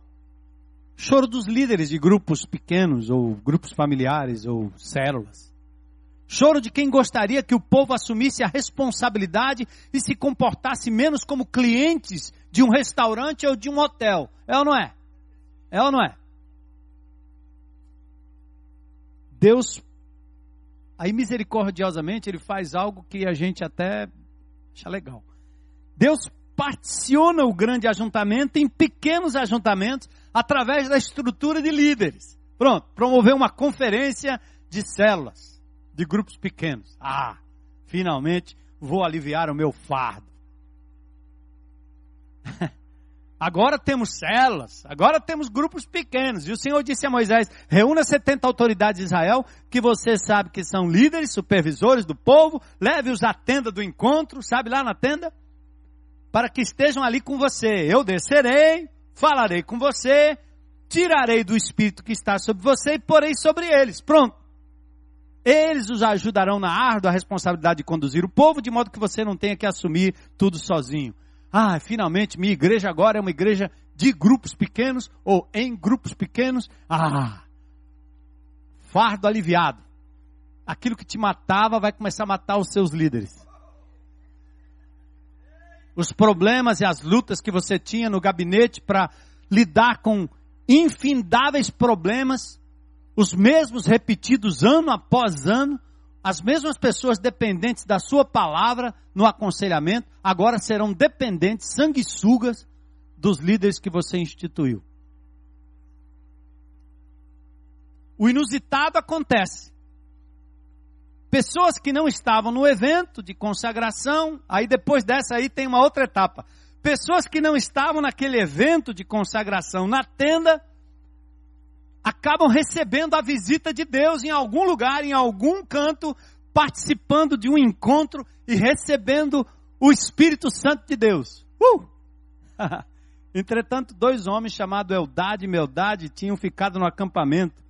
Choro dos líderes de grupos pequenos, ou grupos familiares, ou células. Choro de quem gostaria que o povo assumisse a responsabilidade e se comportasse menos como clientes de um restaurante ou de um hotel. É ou não é? É ou não é? Deus Aí misericordiosamente ele faz algo que a gente até acha legal. Deus particiona o grande ajuntamento em pequenos ajuntamentos através da estrutura de líderes. Pronto, promover uma conferência de células, de grupos pequenos. Ah, finalmente vou aliviar o meu fardo. Agora temos células, agora temos grupos pequenos. E o Senhor disse a Moisés: reúna 70 autoridades de Israel, que você sabe que são líderes, supervisores do povo, leve-os à tenda do encontro, sabe lá na tenda? Para que estejam ali com você. Eu descerei, falarei com você, tirarei do espírito que está sobre você e porei sobre eles. Pronto. Eles os ajudarão na árdua responsabilidade de conduzir o povo, de modo que você não tenha que assumir tudo sozinho. Ah, finalmente minha igreja agora é uma igreja de grupos pequenos ou em grupos pequenos. Ah, fardo aliviado. Aquilo que te matava vai começar a matar os seus líderes. Os problemas e as lutas que você tinha no gabinete para lidar com infindáveis problemas, os mesmos repetidos ano após ano, as mesmas pessoas dependentes da sua palavra no aconselhamento, agora serão dependentes, sanguessugas, dos líderes que você instituiu. O inusitado acontece. Pessoas que não estavam no evento de consagração, aí depois dessa aí tem uma outra etapa. Pessoas que não estavam naquele evento de consagração na tenda, acabam recebendo a visita de Deus em algum lugar, em algum canto, participando de um encontro e recebendo o Espírito Santo de Deus. Uh! Entretanto, dois homens chamados Eldade e Meldade tinham ficado no acampamento.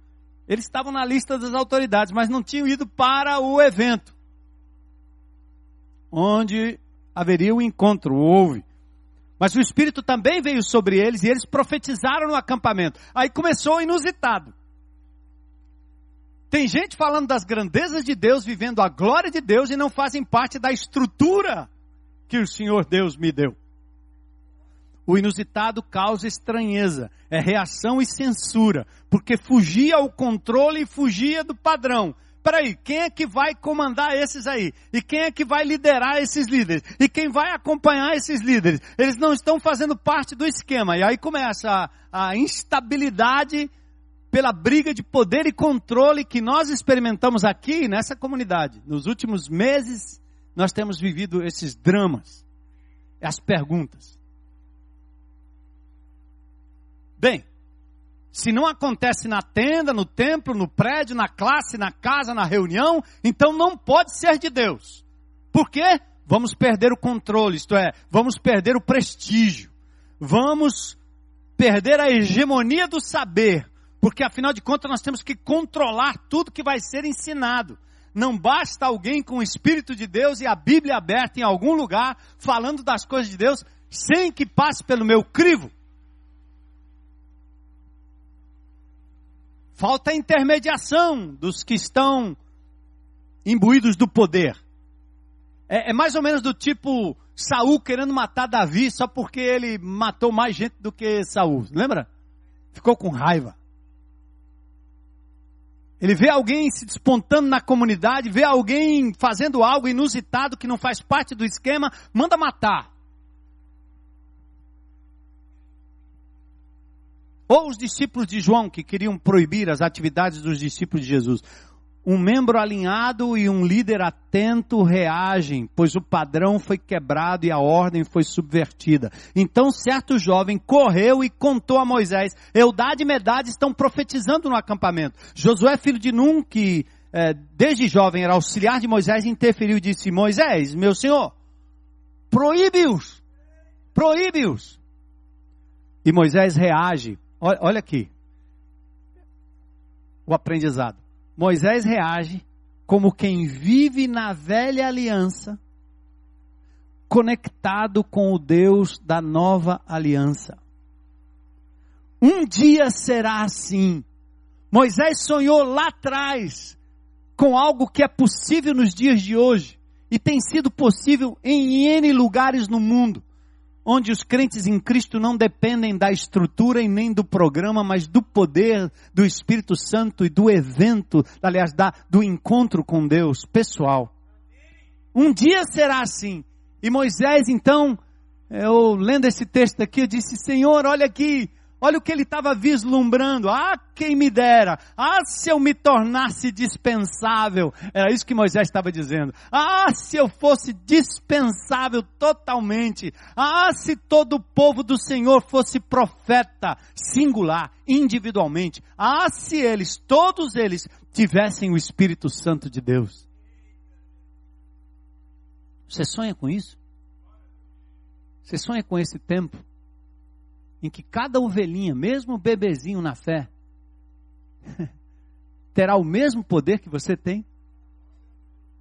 Eles estavam na lista das autoridades, mas não tinham ido para o evento, onde haveria o um encontro. Houve. Mas o Espírito também veio sobre eles e eles profetizaram no acampamento. Aí começou o inusitado. Tem gente falando das grandezas de Deus, vivendo a glória de Deus e não fazem parte da estrutura que o Senhor Deus me deu. O inusitado causa estranheza, é reação e censura, porque fugia ao controle e fugia do padrão peraí, quem é que vai comandar esses aí? E quem é que vai liderar esses líderes? E quem vai acompanhar esses líderes? Eles não estão fazendo parte do esquema. E aí começa a, a instabilidade pela briga de poder e controle que nós experimentamos aqui nessa comunidade. Nos últimos meses, nós temos vivido esses dramas, as perguntas. Bem, se não acontece na tenda, no templo, no prédio, na classe, na casa, na reunião, então não pode ser de Deus. Por quê? Vamos perder o controle, isto é, vamos perder o prestígio. Vamos perder a hegemonia do saber, porque afinal de contas nós temos que controlar tudo que vai ser ensinado. Não basta alguém com o Espírito de Deus e a Bíblia aberta em algum lugar, falando das coisas de Deus, sem que passe pelo meu crivo. Falta a intermediação dos que estão imbuídos do poder. É, é, mais ou menos do tipo Saul querendo matar Davi só porque ele matou mais gente do que Saul. Lembra? Ficou com raiva. Ele vê alguém se despontando na comunidade, vê alguém fazendo algo inusitado que não faz parte do esquema, manda matar. Ou os discípulos de João que queriam proibir as atividades dos discípulos de Jesus. Um membro alinhado e um líder atento reagem, pois o padrão foi quebrado e a ordem foi subvertida. Então certo jovem correu e contou a Moisés. Eudade e Medade estão profetizando no acampamento. Josué, filho de Num, que é, desde jovem era auxiliar de Moisés, interferiu e disse, Moisés, meu senhor, proíbe-os, proíbe-os. E Moisés reage Olha aqui. O aprendizado. Moisés reage como quem vive na velha aliança, conectado com o Deus da nova aliança. Um dia será assim. Moisés sonhou lá atrás com algo que é possível nos dias de hoje e tem sido possível em N lugares no mundo onde os crentes em Cristo não dependem da estrutura e nem do programa, mas do poder do Espírito Santo e do evento, aliás, da, do encontro com Deus pessoal. Um dia será assim. E Moisés, então, eu lendo esse texto aqui, eu disse: Senhor, olha aqui, Olha o que ele estava vislumbrando. Ah, quem me dera. Ah, se eu me tornasse dispensável. Era isso que Moisés estava dizendo. Ah, se eu fosse dispensável totalmente. Ah, se todo o povo do Senhor fosse profeta, singular, individualmente. Ah, se eles, todos eles, tivessem o Espírito Santo de Deus. Você sonha com isso? Você sonha com esse tempo? Em que cada ovelhinha, mesmo bebezinho na fé, terá o mesmo poder que você tem,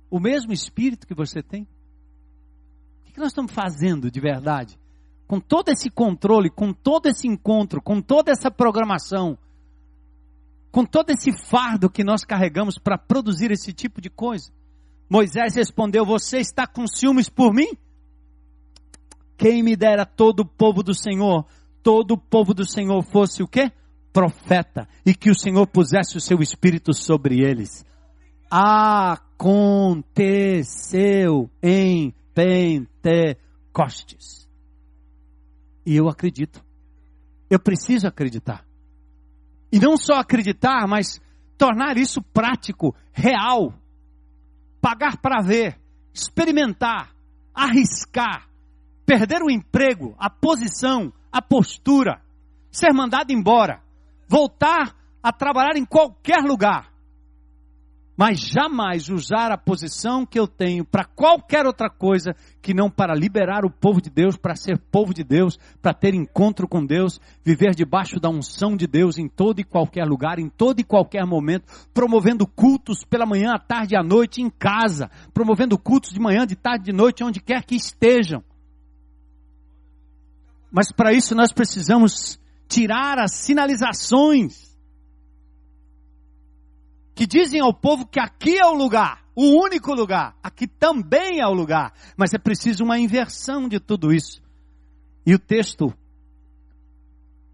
o mesmo espírito que você tem. O que nós estamos fazendo de verdade? Com todo esse controle, com todo esse encontro, com toda essa programação, com todo esse fardo que nós carregamos para produzir esse tipo de coisa. Moisés respondeu: Você está com ciúmes por mim? Quem me dera todo o povo do Senhor todo o povo do Senhor fosse o quê? Profeta. E que o Senhor pusesse o seu espírito sobre eles. Aconteceu em Pentecostes. E eu acredito. Eu preciso acreditar. E não só acreditar, mas tornar isso prático, real. Pagar para ver, experimentar, arriscar, perder o emprego, a posição, a postura, ser mandado embora, voltar a trabalhar em qualquer lugar, mas jamais usar a posição que eu tenho para qualquer outra coisa que não para liberar o povo de Deus, para ser povo de Deus, para ter encontro com Deus, viver debaixo da unção de Deus em todo e qualquer lugar, em todo e qualquer momento, promovendo cultos pela manhã, à tarde e à noite em casa, promovendo cultos de manhã, de tarde, de noite, onde quer que estejam. Mas para isso nós precisamos tirar as sinalizações que dizem ao povo que aqui é o lugar, o único lugar, aqui também é o lugar, mas é preciso uma inversão de tudo isso. E o texto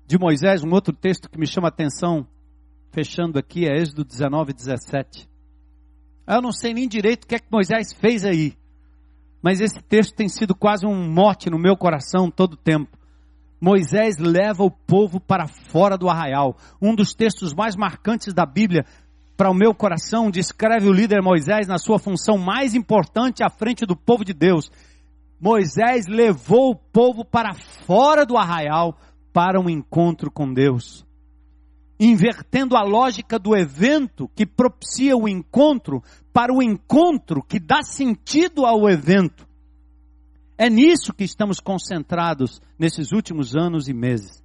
de Moisés, um outro texto que me chama a atenção, fechando aqui, é Êxodo 19, 17. Eu não sei nem direito o que é que Moisés fez aí, mas esse texto tem sido quase um mote no meu coração todo o tempo. Moisés leva o povo para fora do arraial. Um dos textos mais marcantes da Bíblia para o meu coração descreve o líder Moisés na sua função mais importante à frente do povo de Deus. Moisés levou o povo para fora do arraial para um encontro com Deus. Invertendo a lógica do evento que propicia o encontro para o encontro que dá sentido ao evento. É nisso que estamos concentrados nesses últimos anos e meses.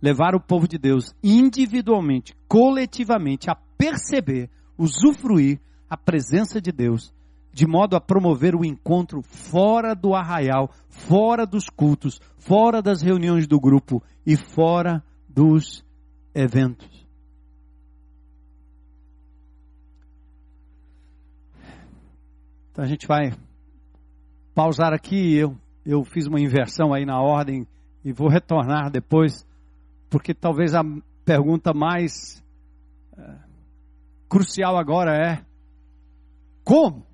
Levar o povo de Deus individualmente, coletivamente, a perceber, usufruir a presença de Deus, de modo a promover o encontro fora do arraial, fora dos cultos, fora das reuniões do grupo e fora dos eventos. Então a gente vai pausar aqui, eu, eu fiz uma inversão aí na ordem e vou retornar depois, porque talvez a pergunta mais é, crucial agora é: como?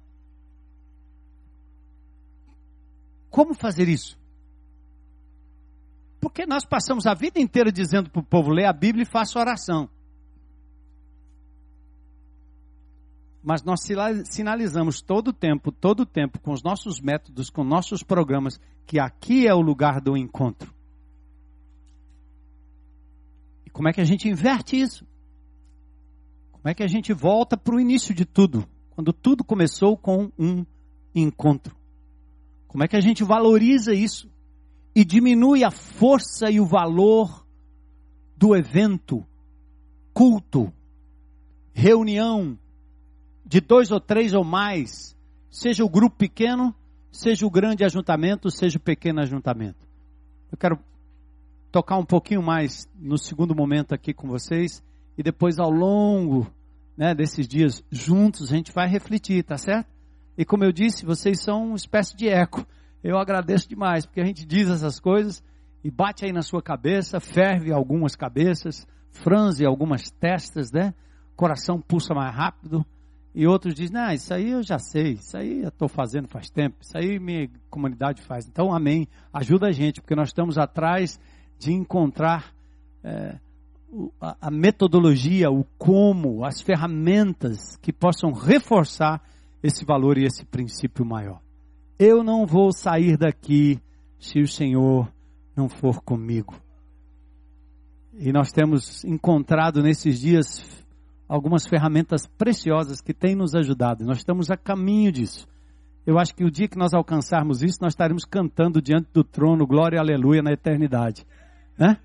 Como fazer isso? Porque nós passamos a vida inteira dizendo para o povo: lê a Bíblia e faça oração. Mas nós sinalizamos todo o tempo, todo o tempo, com os nossos métodos, com nossos programas, que aqui é o lugar do encontro. E como é que a gente inverte isso? Como é que a gente volta para o início de tudo? Quando tudo começou com um encontro. Como é que a gente valoriza isso? E diminui a força e o valor do evento, culto, reunião, de dois ou três ou mais, seja o grupo pequeno, seja o grande ajuntamento, seja o pequeno ajuntamento. Eu quero tocar um pouquinho mais no segundo momento aqui com vocês e depois ao longo né, desses dias juntos a gente vai refletir, tá certo? E como eu disse, vocês são uma espécie de eco. Eu agradeço demais, porque a gente diz essas coisas e bate aí na sua cabeça, ferve algumas cabeças, franze algumas testas, né? Coração pulsa mais rápido e outros dizem, não, isso aí eu já sei, isso aí eu estou fazendo faz tempo, isso aí minha comunidade faz. Então, amém. Ajuda a gente, porque nós estamos atrás de encontrar é, a, a metodologia, o como, as ferramentas que possam reforçar esse valor e esse princípio maior. Eu não vou sair daqui se o Senhor não for comigo. E nós temos encontrado nesses dias algumas ferramentas preciosas que têm nos ajudado. Nós estamos a caminho disso. Eu acho que o dia que nós alcançarmos isso, nós estaremos cantando diante do trono, glória e aleluia na eternidade. Né?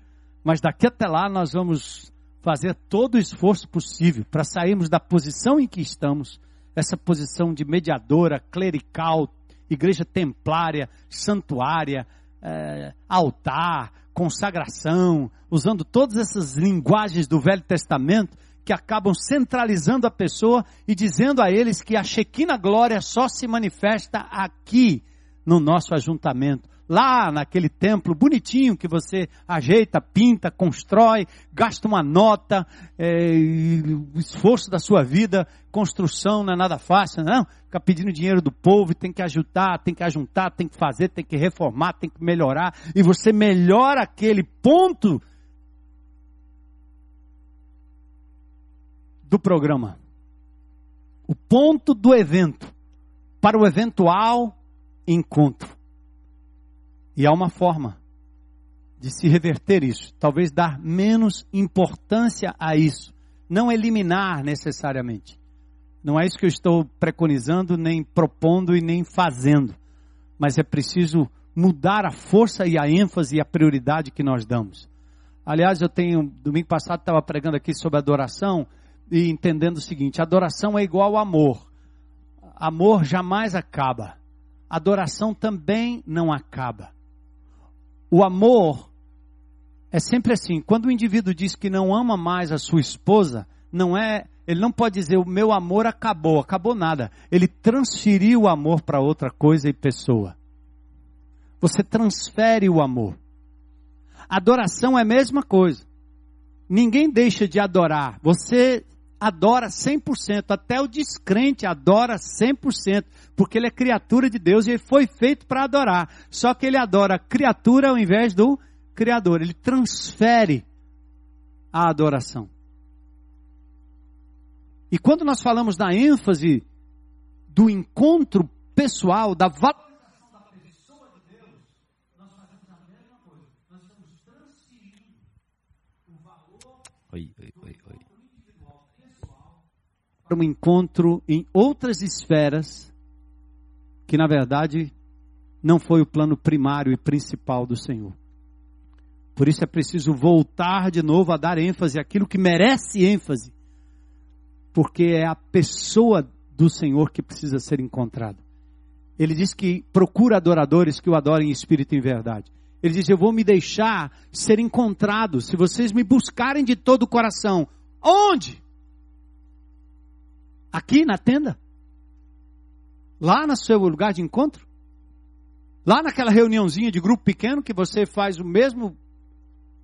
Mas daqui até lá nós vamos fazer todo o esforço possível para sairmos da posição em que estamos, essa posição de mediadora, clerical, igreja templária, santuária, é, altar, consagração, usando todas essas linguagens do Velho Testamento que acabam centralizando a pessoa e dizendo a eles que a Shekinah glória só se manifesta aqui no nosso ajuntamento. Lá naquele templo bonitinho que você ajeita, pinta, constrói, gasta uma nota, é, esforço da sua vida, construção não é nada fácil, não. Fica pedindo dinheiro do povo, tem que ajudar, tem que ajuntar, tem que fazer, tem que reformar, tem que melhorar. E você melhora aquele ponto do programa. O ponto do evento para o eventual encontro. E há uma forma de se reverter isso, talvez dar menos importância a isso, não eliminar necessariamente. Não é isso que eu estou preconizando, nem propondo e nem fazendo, mas é preciso mudar a força e a ênfase e a prioridade que nós damos. Aliás, eu tenho, domingo passado estava pregando aqui sobre adoração, e entendendo o seguinte: adoração é igual ao amor. Amor jamais acaba. Adoração também não acaba. O amor é sempre assim. Quando o indivíduo diz que não ama mais a sua esposa, não é, ele não pode dizer o meu amor acabou, acabou nada. Ele transferiu o amor para outra coisa e pessoa. Você transfere o amor. Adoração é a mesma coisa. Ninguém deixa de adorar. Você adora 100%, até o descrente adora 100%, porque ele é criatura de Deus e ele foi feito para adorar. Só que ele adora a criatura ao invés do Criador, ele transfere a adoração. E quando nós falamos da ênfase do encontro pessoal, da pessoa de Deus, nós fazemos a mesma coisa. Nós estamos transferindo o valor. Oi, oi, oi, oi para um encontro em outras esferas que na verdade não foi o plano primário e principal do Senhor. Por isso é preciso voltar de novo a dar ênfase àquilo que merece ênfase, porque é a pessoa do Senhor que precisa ser encontrada. Ele diz que procura adoradores que o adorem em espírito e em verdade. Ele diz: Eu vou me deixar ser encontrado se vocês me buscarem de todo o coração. Onde? Aqui na tenda? Lá no seu lugar de encontro? Lá naquela reuniãozinha de grupo pequeno que você faz o mesmo,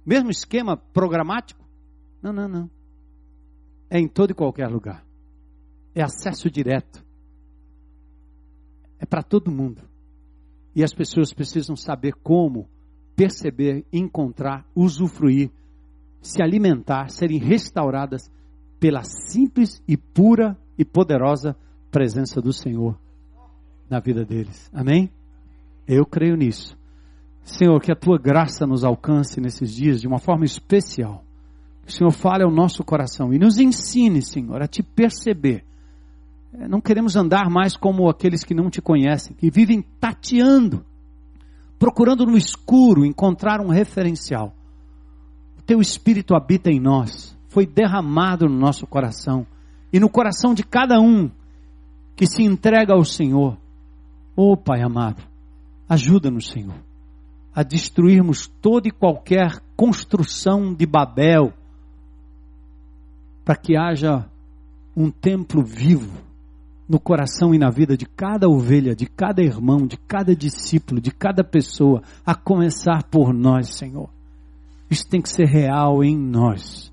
mesmo esquema programático? Não, não, não. É em todo e qualquer lugar. É acesso direto. É para todo mundo. E as pessoas precisam saber como perceber, encontrar, usufruir, se alimentar, serem restauradas pela simples e pura e poderosa presença do Senhor na vida deles. Amém? Eu creio nisso. Senhor, que a tua graça nos alcance nesses dias de uma forma especial. Que o Senhor fale ao nosso coração e nos ensine, Senhor, a te perceber. É, não queremos andar mais como aqueles que não te conhecem, que vivem tateando, procurando no escuro encontrar um referencial. O teu espírito habita em nós, foi derramado no nosso coração e no coração de cada um que se entrega ao Senhor. Oh Pai amado, ajuda-nos, Senhor, a destruirmos toda e qualquer construção de Babel, para que haja um templo vivo no coração e na vida de cada ovelha, de cada irmão, de cada discípulo, de cada pessoa, a começar por nós, Senhor. Isso tem que ser real em nós.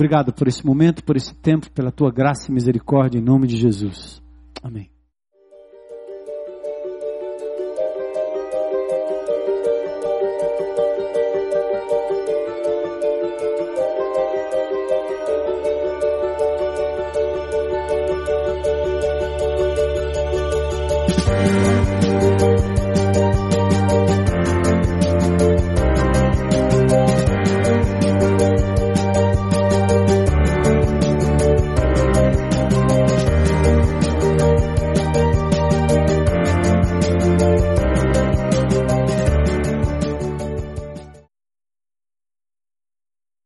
Obrigado por esse momento, por esse tempo, pela tua graça e misericórdia, em nome de Jesus. Amém.